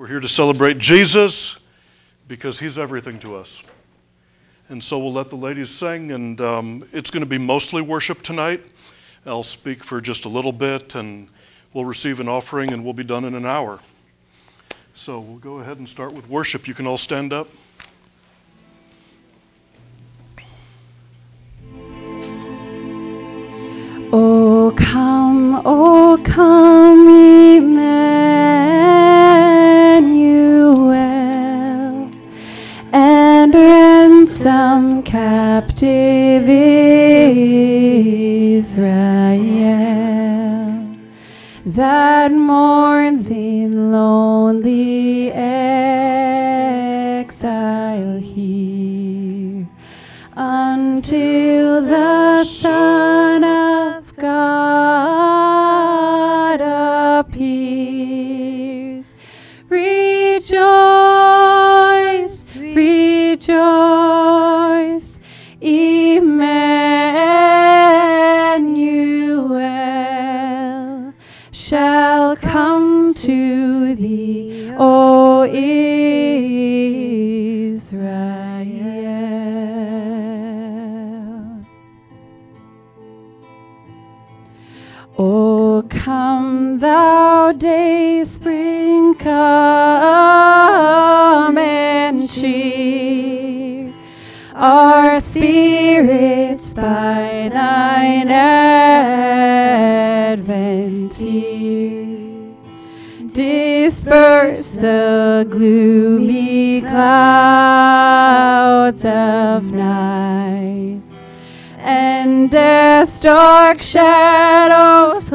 We're here to celebrate Jesus because he's everything to us. And so we'll let the ladies sing, and um, it's going to be mostly worship tonight. I'll speak for just a little bit, and we'll receive an offering, and we'll be done in an hour. So we'll go ahead and start with worship. You can all stand up. Oh, come, oh, come, ransom captive Israel that mourns in lonely exile here until the Son O Israel. O come thou day spring, come and cheer our spirits by thine advent here. Disperse the gloomy clouds of night and death's dark shadows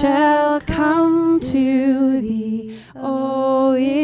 shall come to thee, O Israel.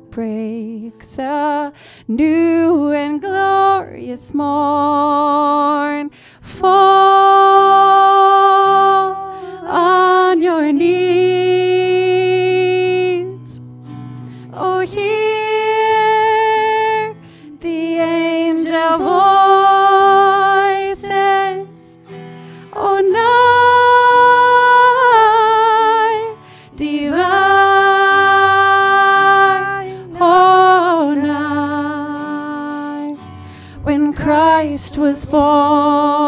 breaks a new and glorious morn. For was for.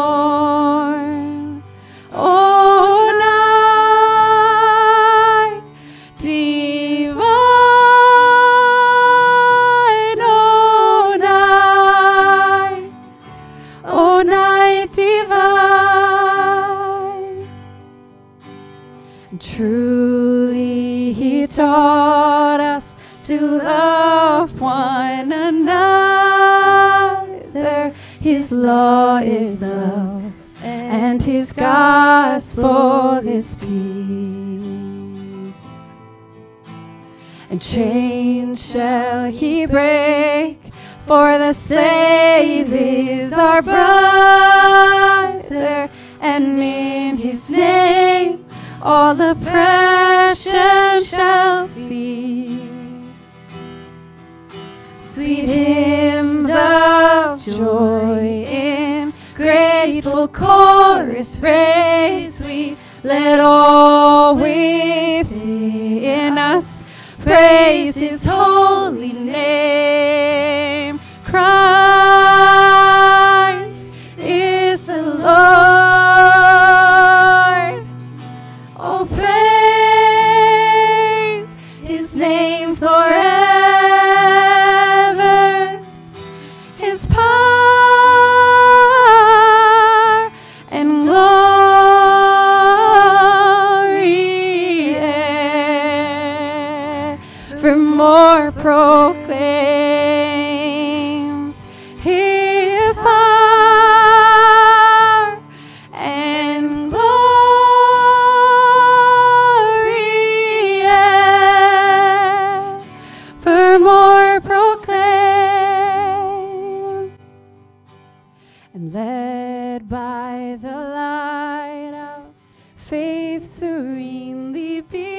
and led by the light of faith serenely beaming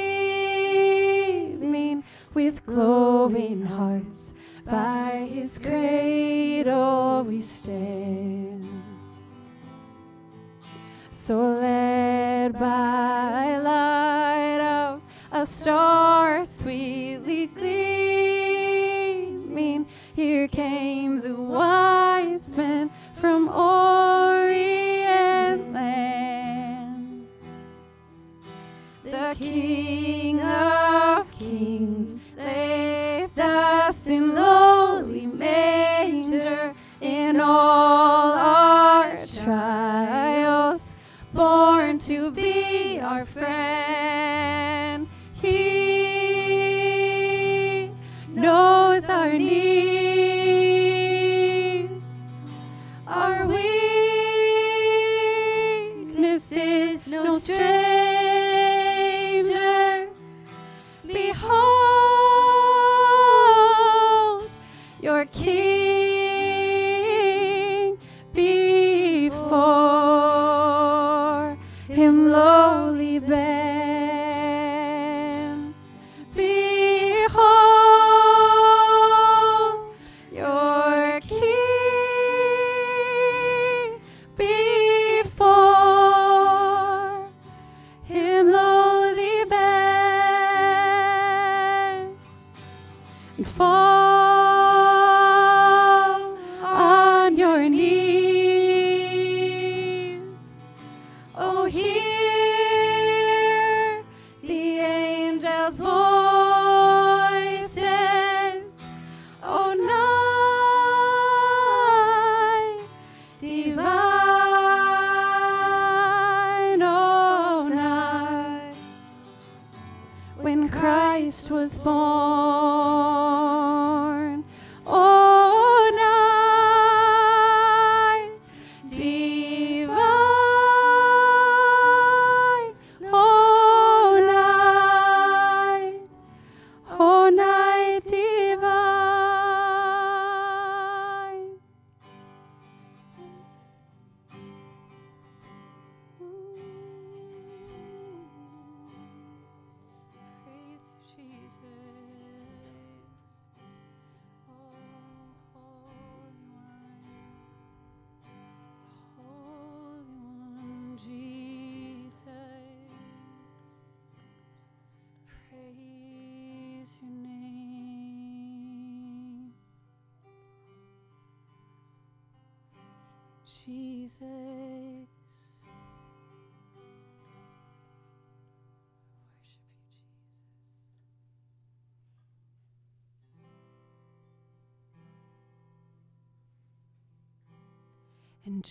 with glowing hearts by his cradle we stand. So led by light of a star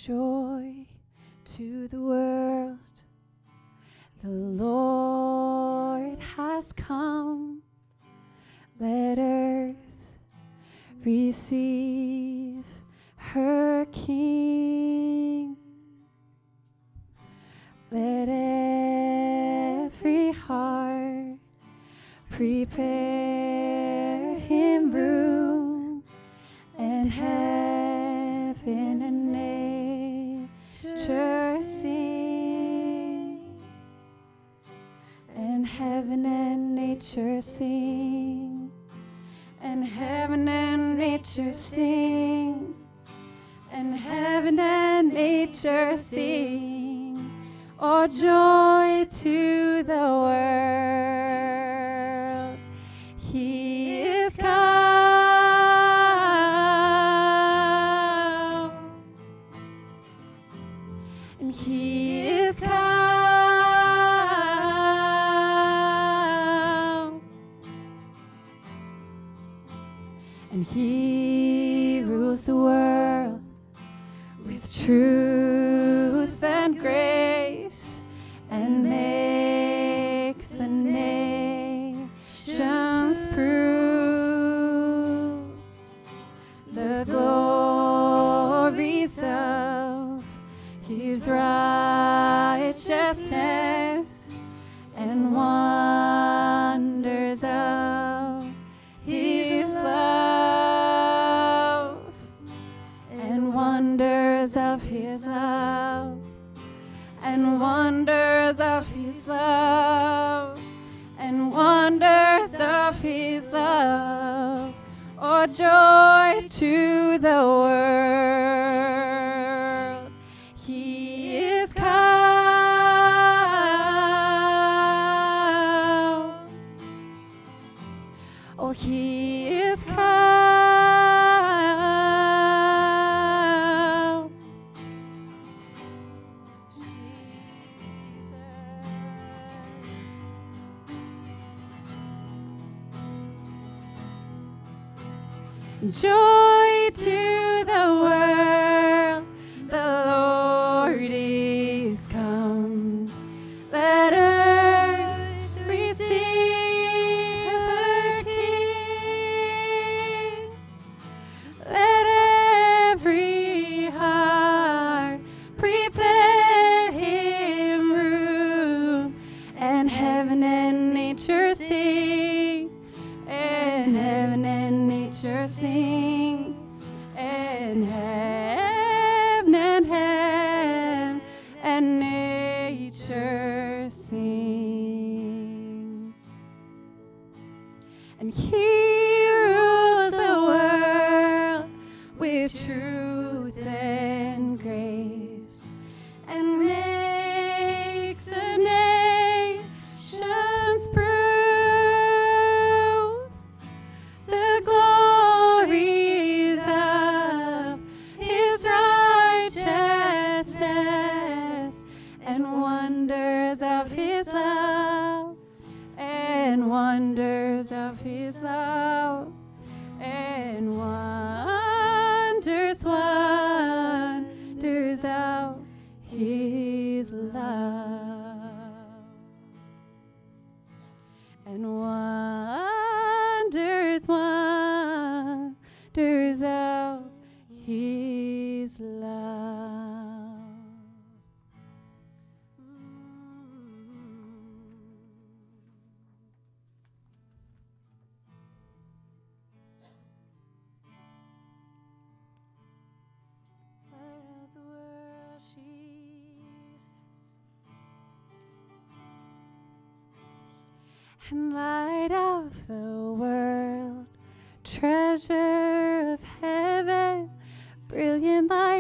joy to the world. and nature sing, and heaven and nature sing, and heaven and nature sing, all joy to the world. true. power.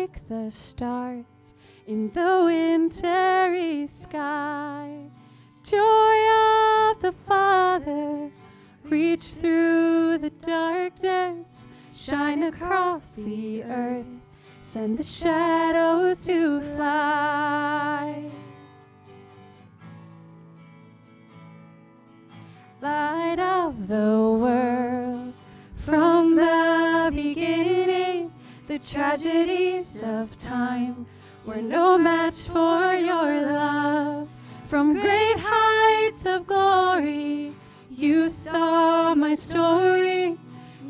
like the stars in the wintry sky. Joy of the Father, reach through the darkness, shine across the earth, send the shadows to fly. Light of the world, from the beginning the tragedies of time were no match for your love. From great heights of glory, you saw my story.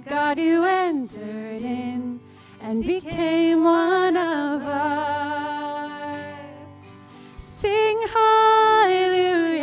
God, you entered in and became one of us. Sing hallelujah.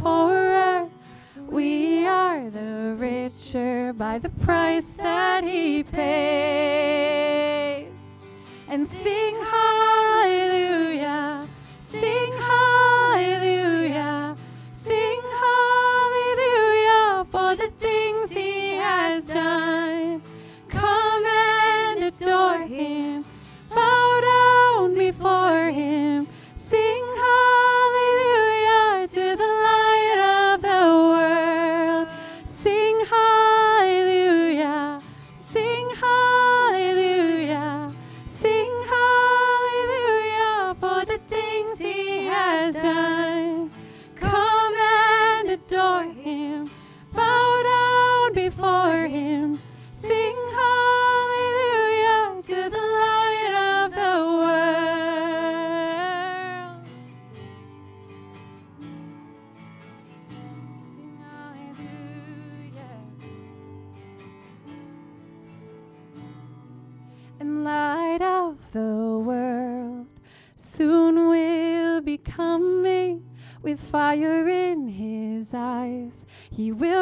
poorer we are, the richer by the price that he paid. And sing hallelujah. He will.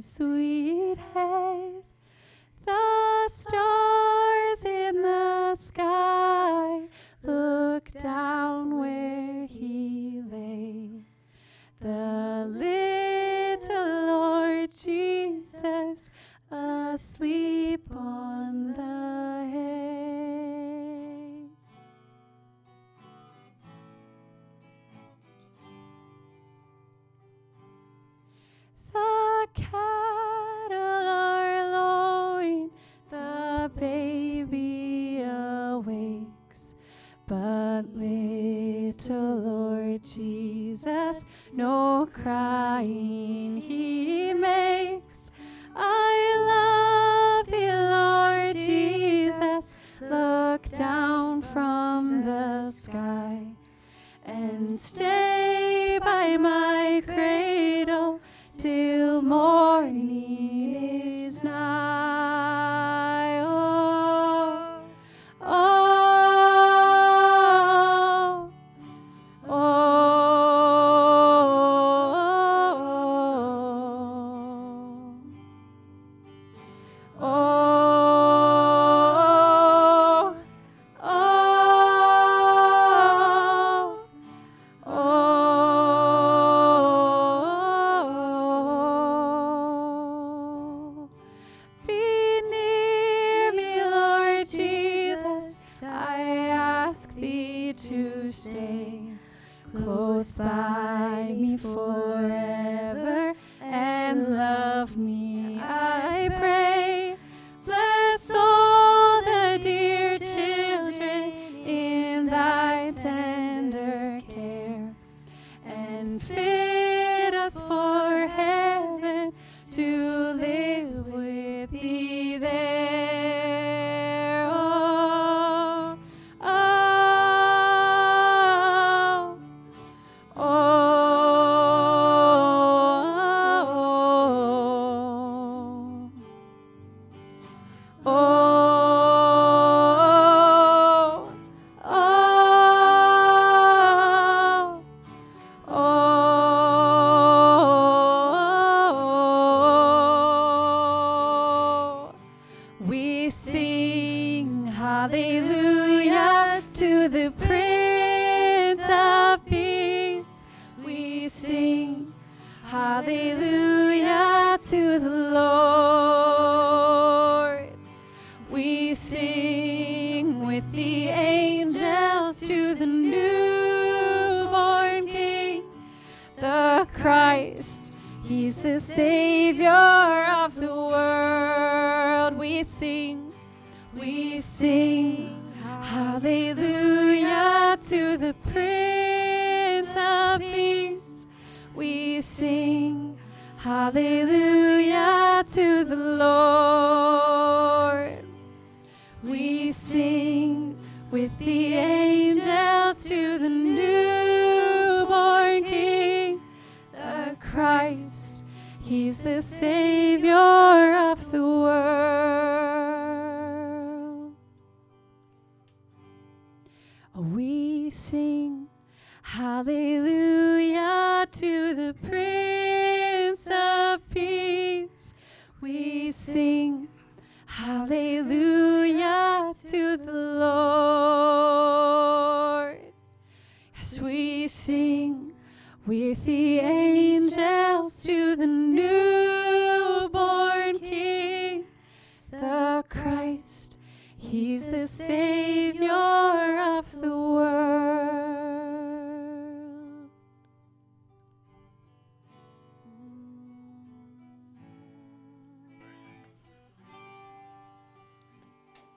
so fit. sing with the angels to the newborn King, the Christ. He's the Savior of the world.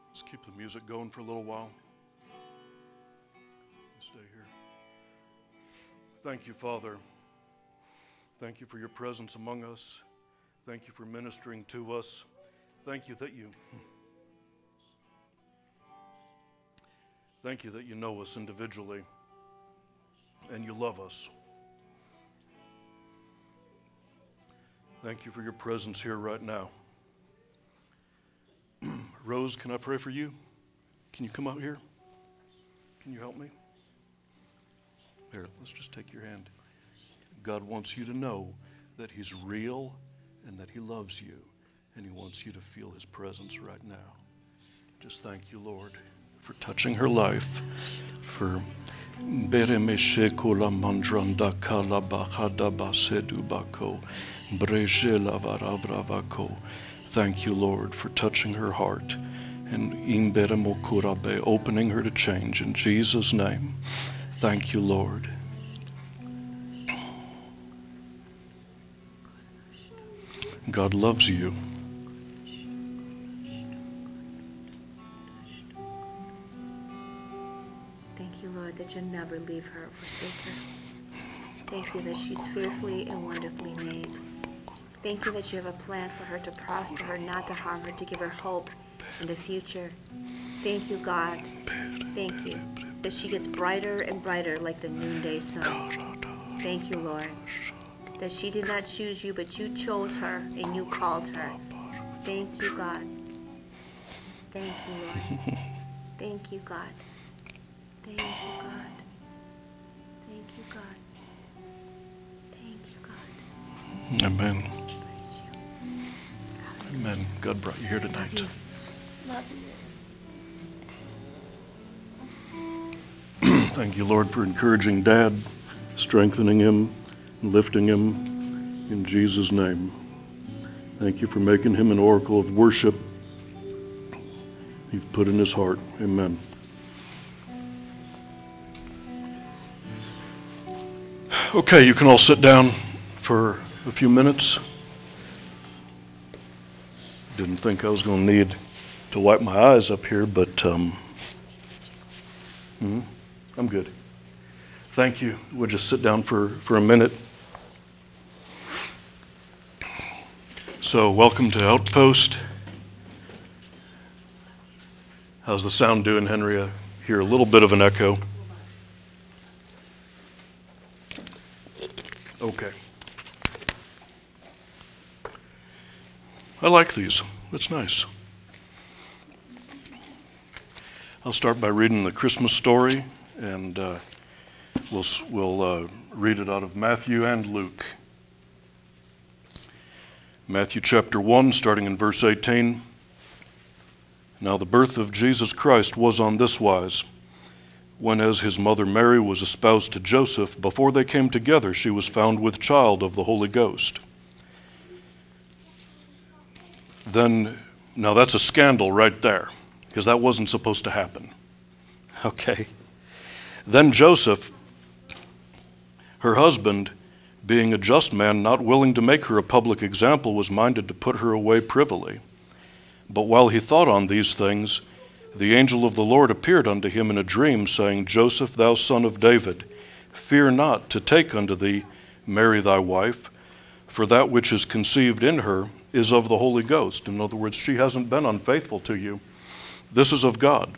Let's keep the music going for a little while. Thank you, Father. Thank you for your presence among us. Thank you for ministering to us. Thank you that you. Thank you that you know us individually and you love us. Thank you for your presence here right now. Rose, can I pray for you? Can you come out here? Can you help me? Let's just take your hand. God wants you to know that He's real and that He loves you, and He wants you to feel His presence right now. Just thank you, Lord, for touching her life, for Beremeshekula mandrando kala bahada basedu bako brejela varavravako. Thank you, Lord, for touching her heart and imberemokurabe, opening her to change in Jesus' name. Thank you, Lord. God loves you. Thank you, Lord, that you'll never leave her or forsake her. Thank you that she's fearfully and wonderfully made. Thank you that you have a plan for her to prosper her, not to harm her, to give her hope in the future. Thank you, God. Thank you that she gets brighter and brighter like the noonday sun. Thank you, Lord, that she did not choose you, but you chose her and you called her. Thank you, God. Thank you, Lord. Thank you, God. Thank you, God. Thank you, God. Thank you, God. Amen. Amen. God brought you here tonight. you. Love you. Thank you, Lord, for encouraging Dad, strengthening him, and lifting him in Jesus' name. Thank you for making him an oracle of worship you've put in his heart. Amen. Okay, you can all sit down for a few minutes. Didn't think I was going to need to wipe my eyes up here, but um, hmm, I'm good. Thank you. We'll just sit down for, for a minute. So, welcome to Outpost. How's the sound doing, Henry? I hear a little bit of an echo. Okay. I like these. That's nice. I'll start by reading the Christmas story, and uh, we'll, we'll uh, read it out of Matthew and Luke. Matthew chapter 1, starting in verse 18. Now, the birth of Jesus Christ was on this wise. When, as his mother Mary was espoused to Joseph, before they came together, she was found with child of the Holy Ghost. Then, now that's a scandal right there, because that wasn't supposed to happen. Okay. Then Joseph, her husband, being a just man, not willing to make her a public example, was minded to put her away privily. But while he thought on these things, the angel of the Lord appeared unto him in a dream, saying, Joseph, thou son of David, fear not to take unto thee Mary thy wife, for that which is conceived in her is of the Holy Ghost. In other words, she hasn't been unfaithful to you. This is of God.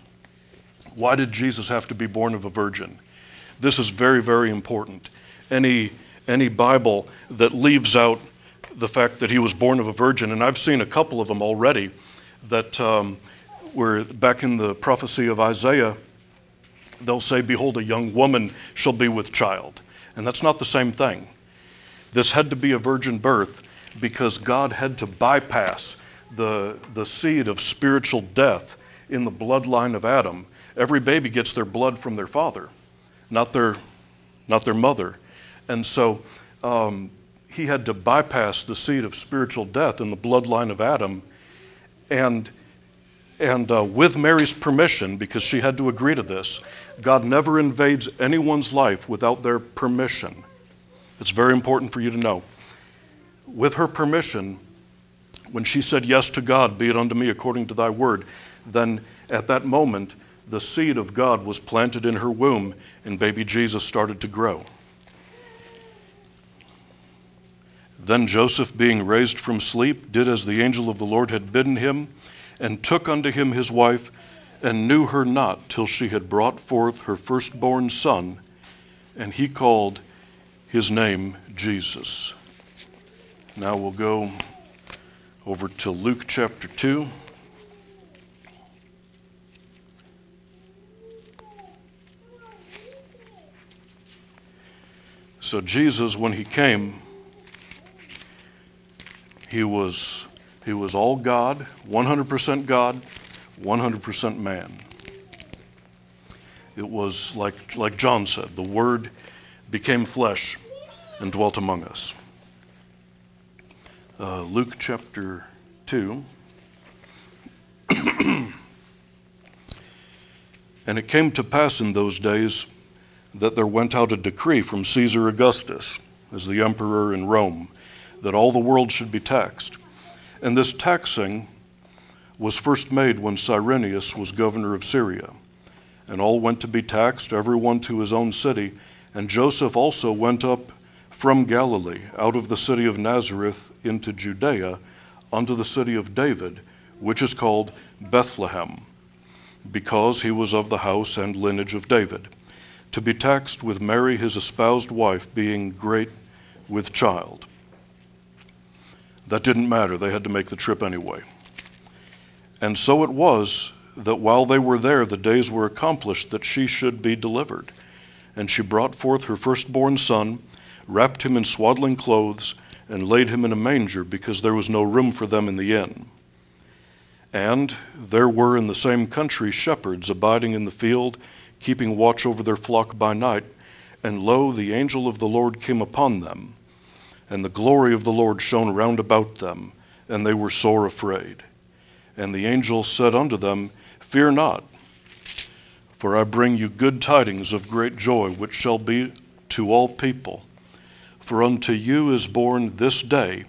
Why did Jesus have to be born of a virgin? This is very, very important. Any, any Bible that leaves out the fact that he was born of a virgin, and I've seen a couple of them already that um, were back in the prophecy of Isaiah, they'll say, Behold, a young woman shall be with child. And that's not the same thing. This had to be a virgin birth because God had to bypass the, the seed of spiritual death in the bloodline of Adam. Every baby gets their blood from their father, not their, not their mother. And so um, he had to bypass the seed of spiritual death in the bloodline of Adam. And, and uh, with Mary's permission, because she had to agree to this, God never invades anyone's life without their permission. It's very important for you to know. With her permission, when she said yes to God, be it unto me according to thy word, then at that moment, the seed of God was planted in her womb, and baby Jesus started to grow. Then Joseph, being raised from sleep, did as the angel of the Lord had bidden him, and took unto him his wife, and knew her not till she had brought forth her firstborn son, and he called his name Jesus. Now we'll go over to Luke chapter 2. So, Jesus, when he came, he was, he was all God, 100% God, 100% man. It was like, like John said, the Word became flesh and dwelt among us. Uh, Luke chapter 2. and it came to pass in those days that there went out a decree from Caesar Augustus, as the emperor in Rome, that all the world should be taxed. And this taxing was first made when Cyrenius was governor of Syria. And all went to be taxed, every one to his own city. And Joseph also went up from Galilee, out of the city of Nazareth into Judea, unto the city of David, which is called Bethlehem, because he was of the house and lineage of David to be taxed with Mary, his espoused wife, being great with child. That didn't matter, they had to make the trip anyway. And so it was that while they were there, the days were accomplished that she should be delivered. And she brought forth her firstborn son, wrapped him in swaddling clothes, and laid him in a manger, because there was no room for them in the inn. And there were in the same country shepherds abiding in the field keeping watch over their flock by night. And lo, the angel of the Lord came upon them, and the glory of the Lord shone round about them, and they were sore afraid. And the angel said unto them, Fear not, for I bring you good tidings of great joy, which shall be to all people. For unto you is born this day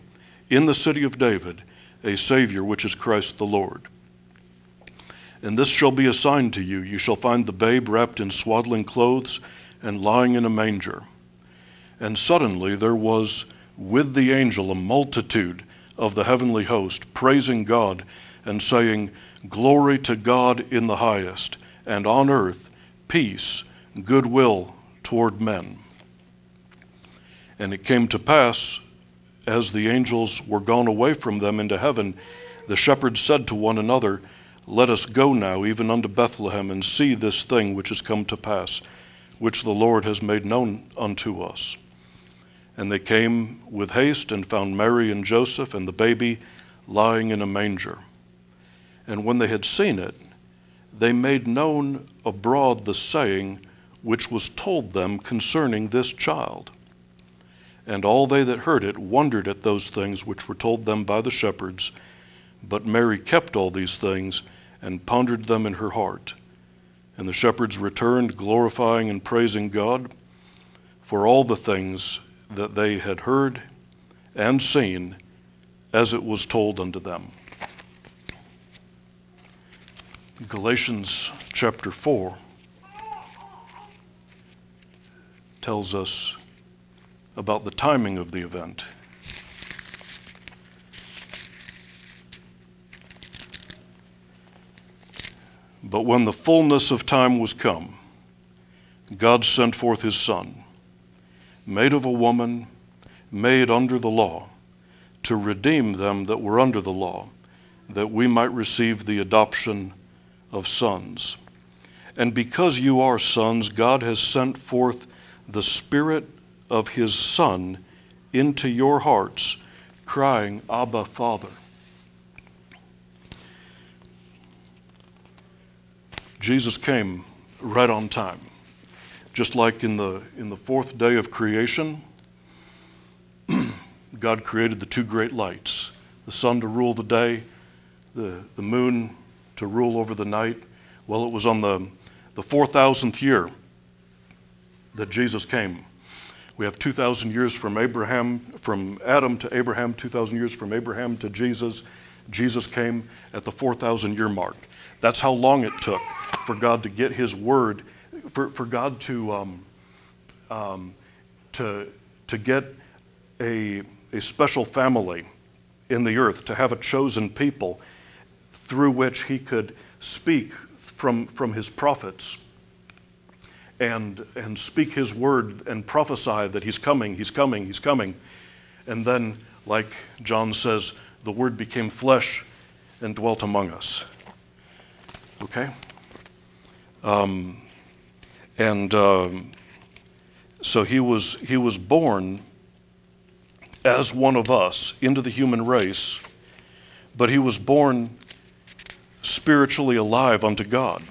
in the city of David a Savior, which is Christ the Lord. And this shall be a sign to you you shall find the babe wrapped in swaddling clothes and lying in a manger. And suddenly there was with the angel a multitude of the heavenly host, praising God and saying, Glory to God in the highest, and on earth peace, goodwill toward men. And it came to pass, as the angels were gone away from them into heaven, the shepherds said to one another, let us go now even unto Bethlehem and see this thing which has come to pass, which the Lord has made known unto us. And they came with haste and found Mary and Joseph and the baby lying in a manger. And when they had seen it, they made known abroad the saying which was told them concerning this child. And all they that heard it wondered at those things which were told them by the shepherds. But Mary kept all these things and pondered them in her heart. And the shepherds returned, glorifying and praising God for all the things that they had heard and seen as it was told unto them. Galatians chapter 4 tells us about the timing of the event. But when the fullness of time was come, God sent forth his Son, made of a woman, made under the law, to redeem them that were under the law, that we might receive the adoption of sons. And because you are sons, God has sent forth the Spirit of his Son into your hearts, crying, Abba, Father. Jesus came right on time. Just like in the, in the fourth day of creation, God created the two great lights the sun to rule the day, the, the moon to rule over the night. Well, it was on the, the 4,000th year that Jesus came. We have 2,000 years from Abraham, from Adam to Abraham, 2,000 years from Abraham to Jesus. Jesus came at the 4,000 year mark. That's how long it took for God to get His word, for, for God to, um, um, to, to get a, a special family in the earth, to have a chosen people through which He could speak from, from His prophets and, and speak his word and prophesy that he's coming, he's coming, he's coming. And then, like John says, the word became flesh and dwelt among us. Okay? Um, and um, so he was, he was born as one of us into the human race, but he was born spiritually alive unto God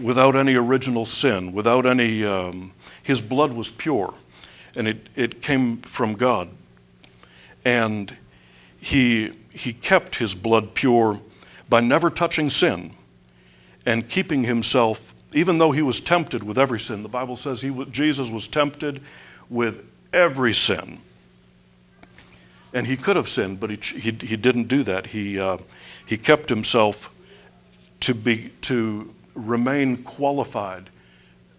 without any original sin, without any, um, his blood was pure and it, it came from God. And he, he kept his blood pure by never touching sin and keeping himself, even though he was tempted with every sin. The Bible says he, Jesus was tempted with every sin. And he could have sinned, but he, he, he didn't do that. He, uh, he kept himself to, be, to remain qualified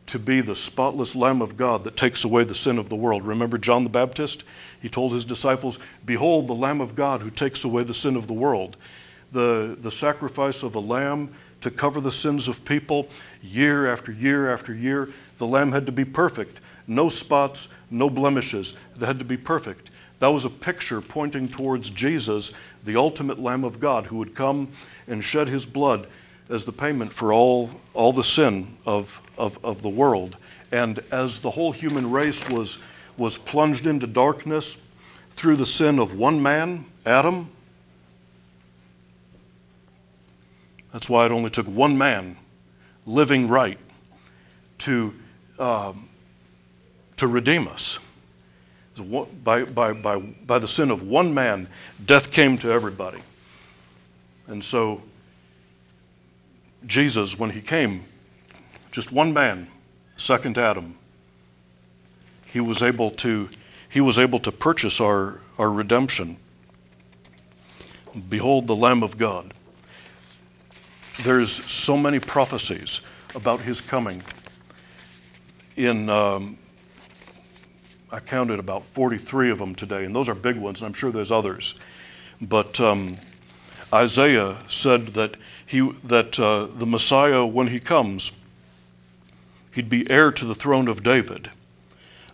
to be the spotless Lamb of God that takes away the sin of the world. Remember John the Baptist? He told his disciples, Behold, the Lamb of God who takes away the sin of the world. The, the sacrifice of a lamb to cover the sins of people year after year after year. The lamb had to be perfect. No spots, no blemishes. It had to be perfect. That was a picture pointing towards Jesus, the ultimate Lamb of God, who would come and shed his blood as the payment for all, all the sin of, of, of the world. And as the whole human race was, was plunged into darkness through the sin of one man, Adam, that's why it only took one man living right to, um, to redeem us. By, by, by, by the sin of one man, death came to everybody. And so Jesus, when he came, just one man, second Adam, he was able to, he was able to purchase our, our redemption. Behold the Lamb of God. There's so many prophecies about his coming. In, um, I counted about 43 of them today, and those are big ones, and I'm sure there's others. But um, Isaiah said that, he, that uh, the Messiah, when he comes, he'd be heir to the throne of David.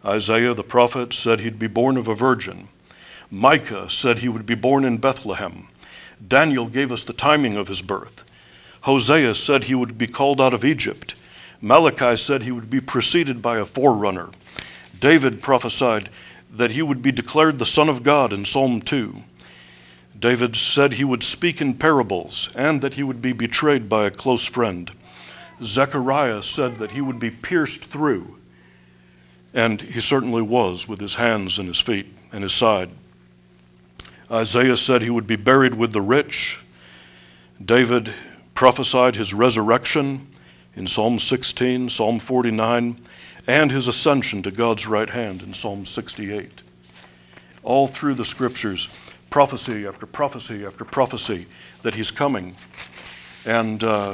Isaiah the prophet said he'd be born of a virgin. Micah said he would be born in Bethlehem. Daniel gave us the timing of his birth. Hosea said he would be called out of Egypt. Malachi said he would be preceded by a forerunner. David prophesied that he would be declared the Son of God in Psalm 2. David said he would speak in parables and that he would be betrayed by a close friend. Zechariah said that he would be pierced through, and he certainly was with his hands and his feet and his side. Isaiah said he would be buried with the rich. David prophesied his resurrection in Psalm 16, Psalm 49, and his ascension to God's right hand in Psalm 68. All through the scriptures, prophecy after prophecy after prophecy that he's coming. And uh,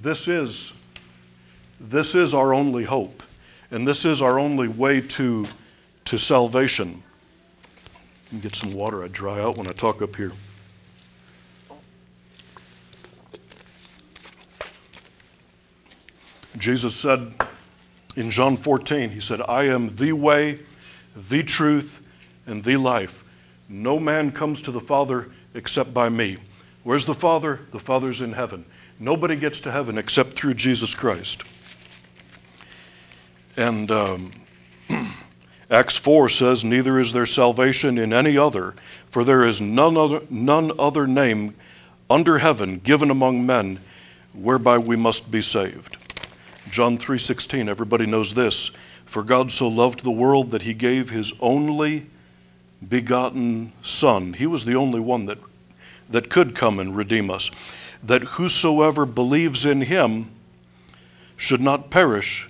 this is this is our only hope, and this is our only way to to salvation. Get some water. I dry out when I talk up here. Jesus said in John 14, He said, I am the way, the truth, and the life. No man comes to the Father except by me. Where's the Father? The Father's in heaven. Nobody gets to heaven except through Jesus Christ. And um, Acts 4 says, Neither is there salvation in any other, for there is none other, none other name under heaven given among men whereby we must be saved. John 3:16 everybody knows this for God so loved the world that he gave his only begotten Son. He was the only one that, that could come and redeem us. That whosoever believes in him should not perish,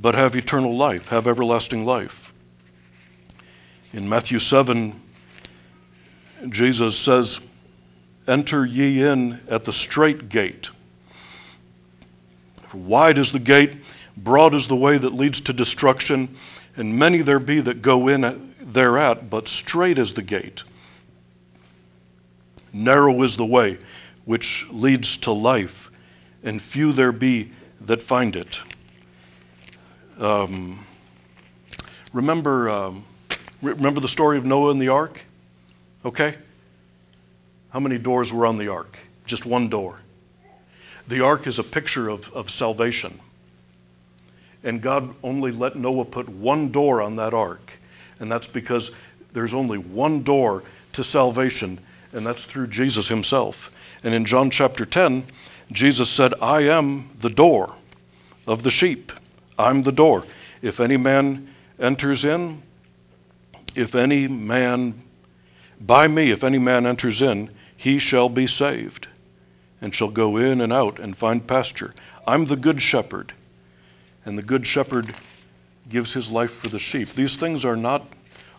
but have eternal life, have everlasting life. In Matthew 7, Jesus says, Enter ye in at the strait gate. Wide is the gate, broad is the way that leads to destruction, and many there be that go in thereat, but strait is the gate. Narrow is the way which leads to life, and few there be that find it. Um, remember, um, remember the story of Noah and the ark? Okay? How many doors were on the ark? Just one door. The ark is a picture of, of salvation. And God only let Noah put one door on that ark. And that's because there's only one door to salvation, and that's through Jesus himself. And in John chapter 10, Jesus said, I am the door of the sheep. I'm the door. If any man enters in, if any man, by me, if any man enters in, he shall be saved and shall go in and out and find pasture. I'm the good shepherd, and the good shepherd gives his life for the sheep. These things are not,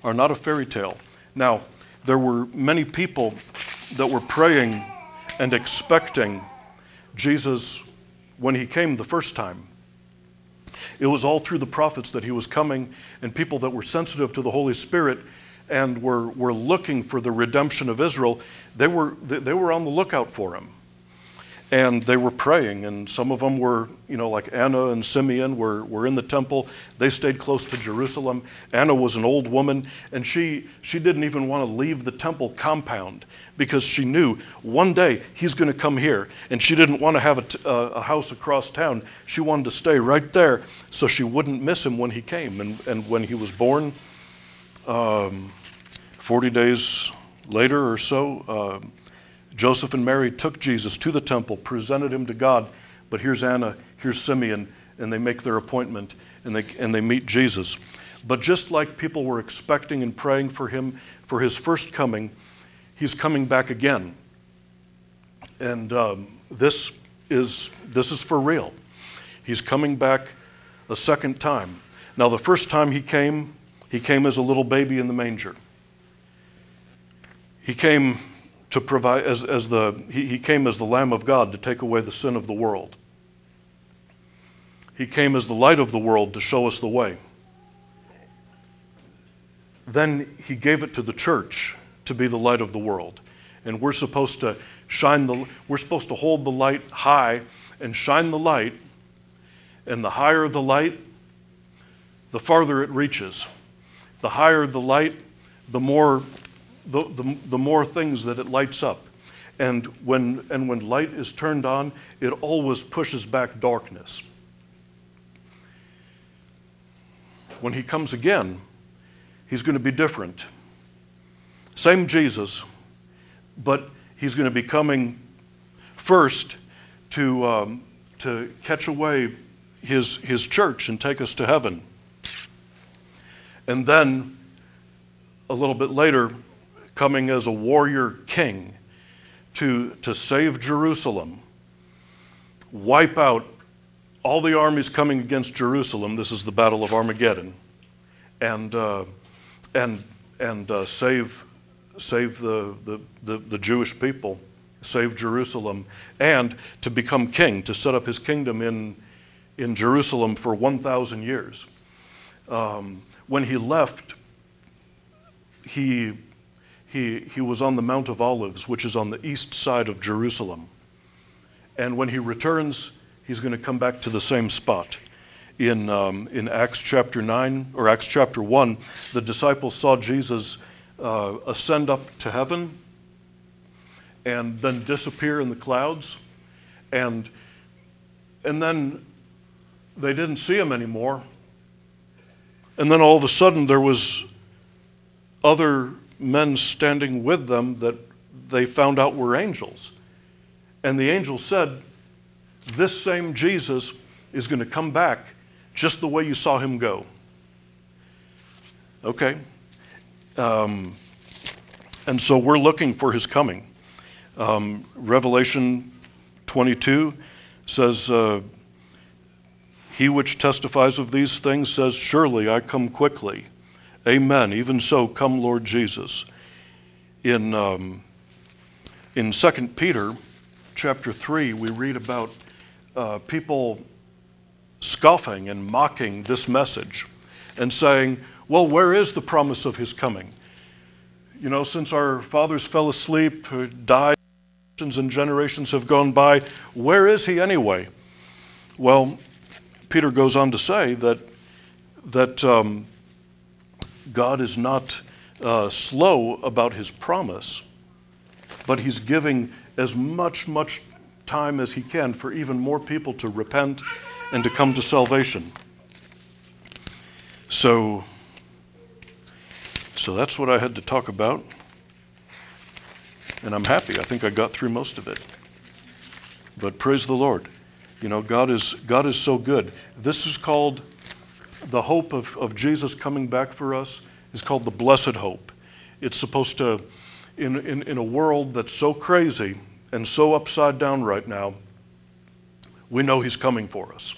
are not a fairy tale. Now, there were many people that were praying and expecting Jesus when he came the first time. It was all through the prophets that he was coming, and people that were sensitive to the Holy Spirit and were, were looking for the redemption of Israel, they were, they were on the lookout for him and they were praying and some of them were you know like anna and simeon were, were in the temple. They stayed close to jerusalem. Anna was an old woman and she she didn't even want to leave the temple compound because she knew one day he's going to come here and she didn't want to have a, house across town. She wanted to stay right there so she wouldn't miss him when he came and, and when he was born. Um, 40 days later or so uh, Joseph and Mary took Jesus to the temple, presented him to God, but here's Anna, here's Simeon, and they make their appointment and they, and they meet Jesus. But just like people were expecting and praying for him for his first coming, he's coming back again. And um, this, is, this is for real. He's coming back a second time. Now, the first time he came, he came as a little baby in the manger. He came to provide, as, as the, he, he came as the Lamb of God to take away the sin of the world. He came as the light of the world to show us the way. Then he gave it to the church to be the light of the world. And we're supposed to shine the, we're supposed to hold the light high and shine the light. And the higher the light, the farther it reaches. The higher the light, the more the, the, the more things that it lights up. And when, and when light is turned on, it always pushes back darkness. When he comes again, he's going to be different. Same Jesus, but he's going to be coming first to, um, to catch away his, his church and take us to heaven. And then a little bit later, coming as a warrior king to, to save Jerusalem, wipe out all the armies coming against Jerusalem. This is the Battle of Armageddon. And, uh, and, and uh, save, save the, the, the, the Jewish people, save Jerusalem, and to become king, to set up his kingdom in, in Jerusalem for 1,000 years. Um, when he left, he he, he was on the Mount of Olives, which is on the east side of Jerusalem. And when he returns, he's going to come back to the same spot. In, um, in Acts chapter 9 or Acts chapter 1, the disciples saw Jesus uh, ascend up to heaven and then disappear in the clouds. And, and then they didn't see him anymore. And then all of a sudden, there was other men standing with them that they found out were angels. And the angel said, This same Jesus is going to come back just the way you saw him go. Okay. Um, and so we're looking for his coming. Um, Revelation 22 says, uh, He which testifies of these things says, Surely I come quickly. Amen. Even so, come, Lord Jesus. In, um, in 2 Peter chapter 3, we read about uh, people scoffing and mocking this message and saying, Well, where is the promise of his coming? You know, since our fathers fell asleep, uh, died, and generations have gone by, where is he anyway? Well, Peter goes on to say that, that um, God is not uh, slow about his promise, but he's giving as much, much time as he can for even more people to repent and to come to salvation. So, so that's what I had to talk about. And I'm happy. I think I got through most of it. But praise the Lord. You know, God is, God is so good. This is called the hope of, of Jesus coming back for us, is called the blessed hope. It's supposed to, in, in, in a world that's so crazy and so upside down right now, we know He's coming for us.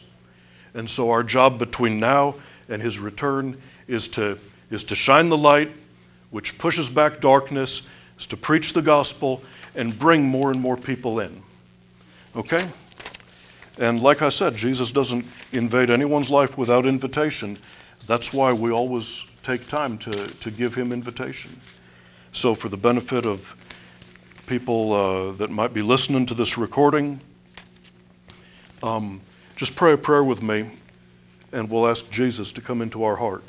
And so our job between now and His return is to, is to shine the light, which pushes back darkness, is to preach the gospel and bring more and more people in. Okay? And like I said, Jesus doesn't invade anyone's life without invitation. That's why we always take time to, to give him invitation. So, for the benefit of people uh, that might be listening to this recording, um, just pray a prayer with me and we'll ask Jesus to come into our heart.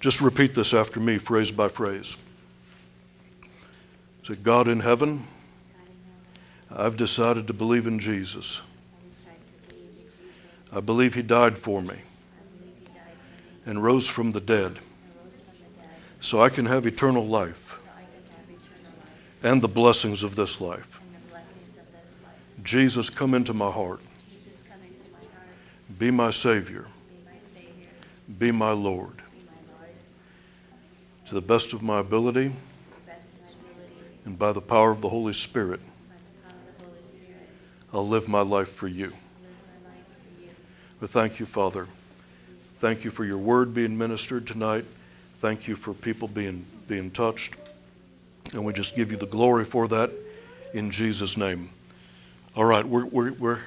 Just repeat this after me, phrase by phrase. Say, God in heaven, I've decided to believe in Jesus. I believe he died for me and rose from the dead so I can have eternal life and the blessings of this life. Jesus, come into my heart. Be my Savior. Be my Lord. To the best of my ability and by the power of the Holy Spirit, I'll live my life for you. But thank you, Father. Thank you for your word being ministered tonight. Thank you for people being, being touched. And we just give you the glory for that in Jesus' name. All right, we're, we're, we're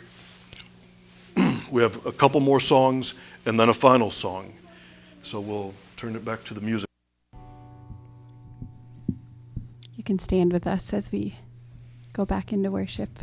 we have a couple more songs and then a final song. So we'll turn it back to the music. You can stand with us as we go back into worship.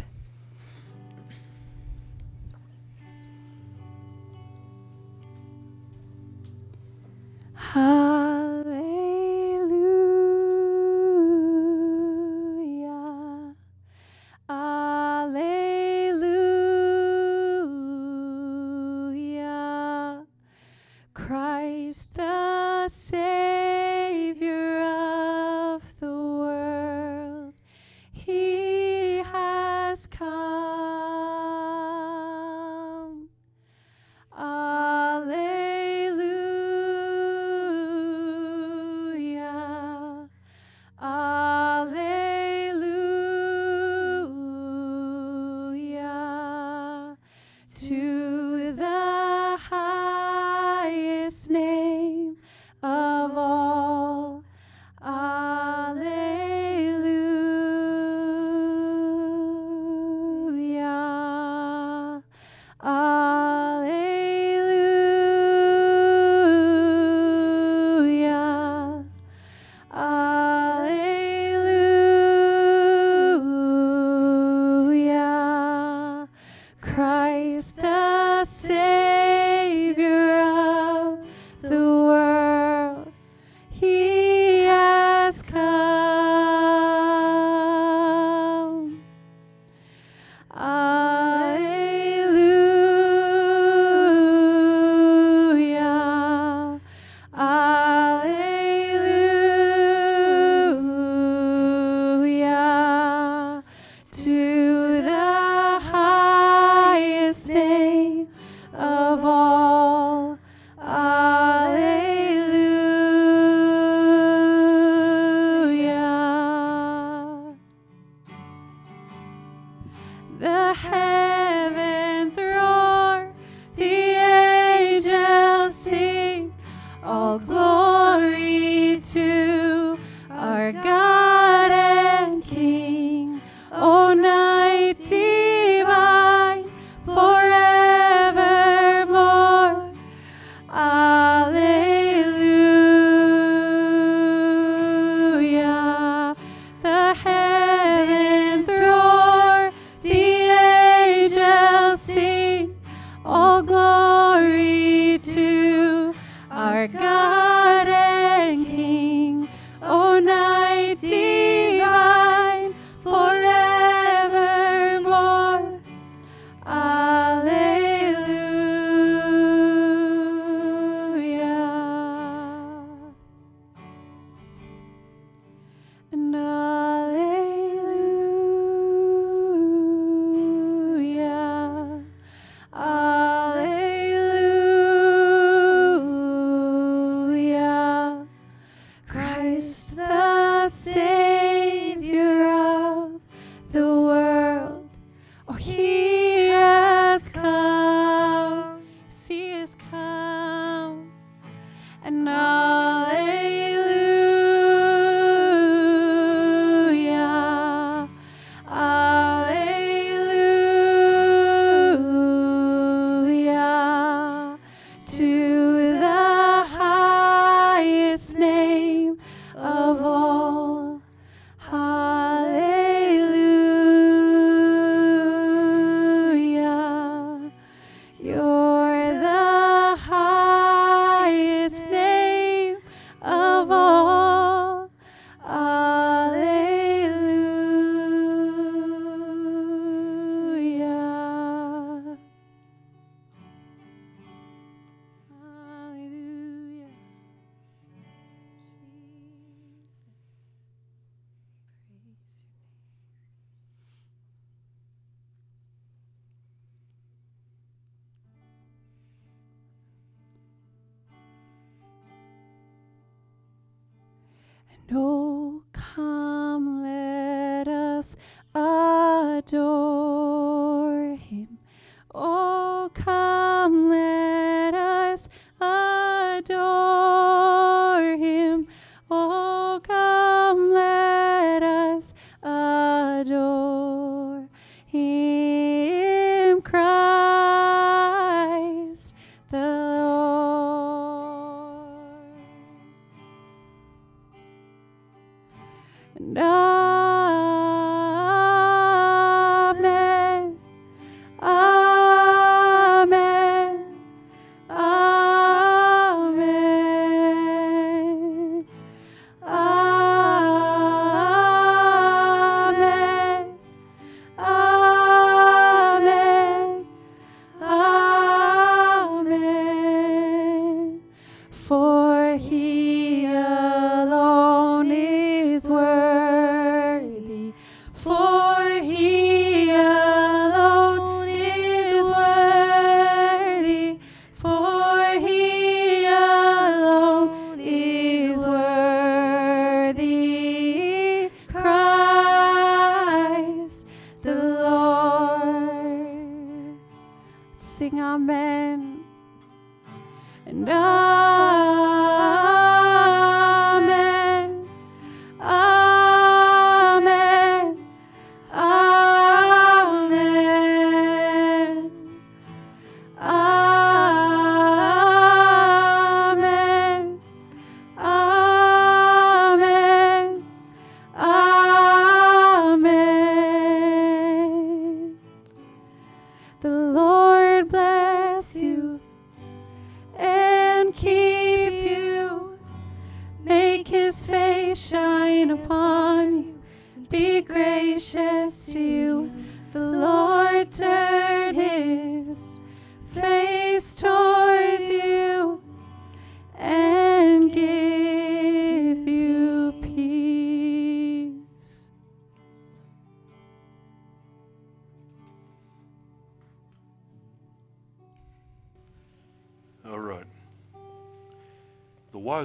Uh,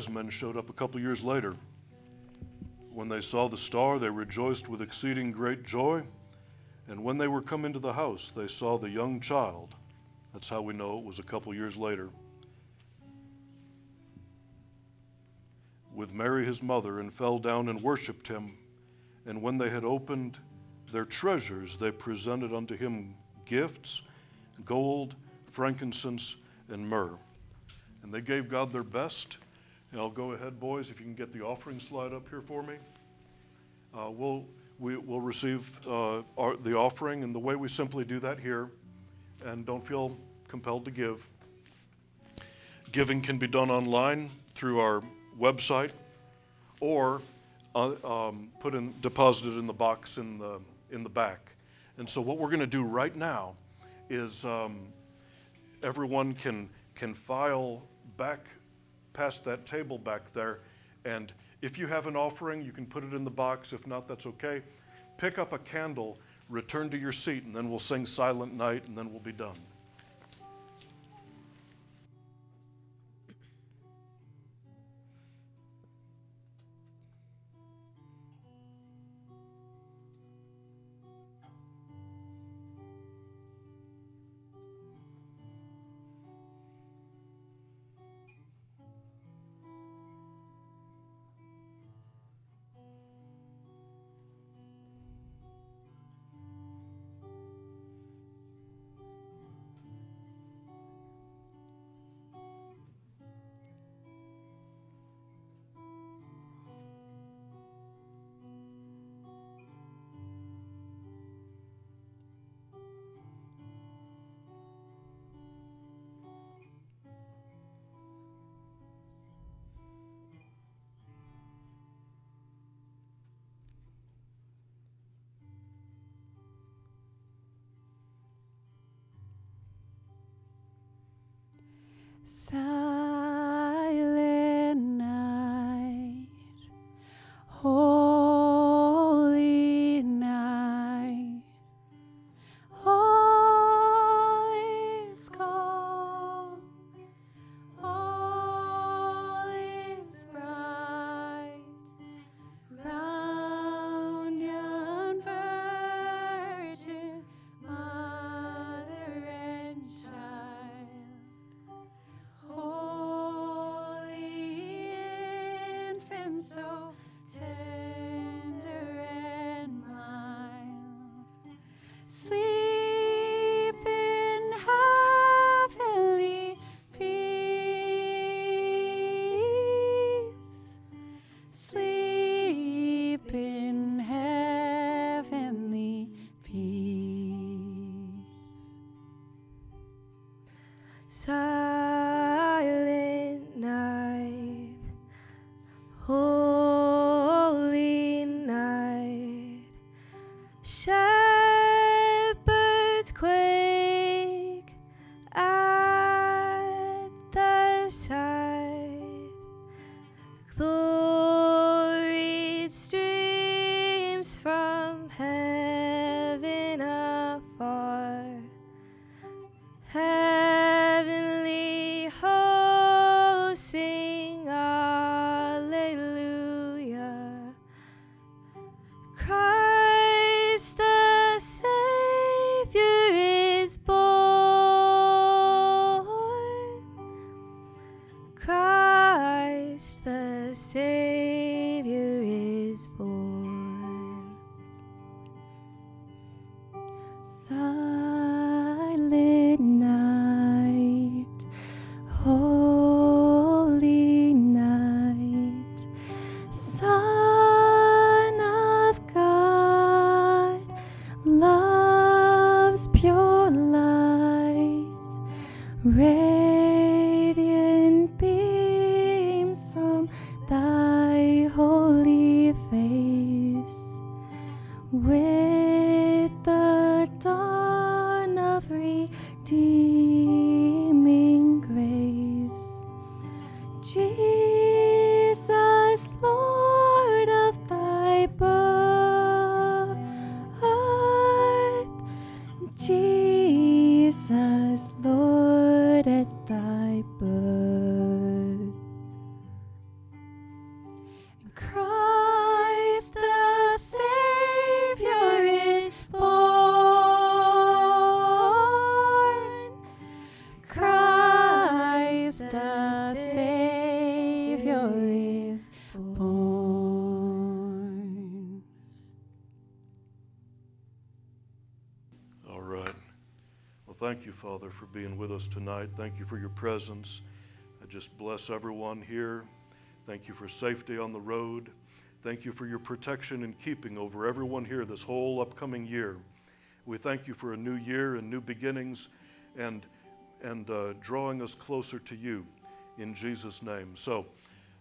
men showed up a couple years later. When they saw the star, they rejoiced with exceeding great joy. And when they were come into the house, they saw the young child. That's how we know it was a couple years later. With Mary his mother, and fell down and worshipped him. And when they had opened their treasures, they presented unto him gifts gold, frankincense, and myrrh. And they gave God their best. And I'll go ahead, boys, if you can get the offering slide up here for me. Uh, we'll, we, will receive uh, our, the offering, and the way we simply do that here, and don't feel compelled to give. Giving can be done online through our website or uh, um, put in, deposited in the box in the, in the back. And so, what we're going to do right now is um, everyone can, can file back past that table back there. And if you have an offering, you can put it in the box. If not, that's okay. Pick up a candle, return to your seat, and then we'll sing Silent Night, and then we'll be done. Father, for being with us tonight. Thank you for your presence. I just bless everyone here. Thank you for safety on the road. Thank you for your protection and keeping over everyone here this whole upcoming year. We thank you for a new year and new beginnings and, and uh, drawing us closer to you in Jesus' name. So,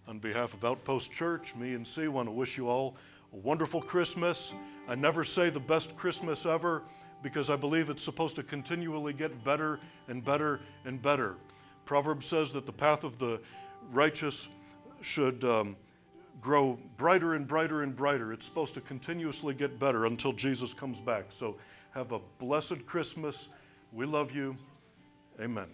on behalf of Outpost Church, me and C want to wish you all a wonderful Christmas. I never say the best Christmas ever because I believe it's supposed to continually get better and better and better. Proverbs says that the path of the righteous should um, grow brighter and brighter and brighter. It's supposed to continuously get better until Jesus comes back. So have a blessed Christmas. We love you. Amen.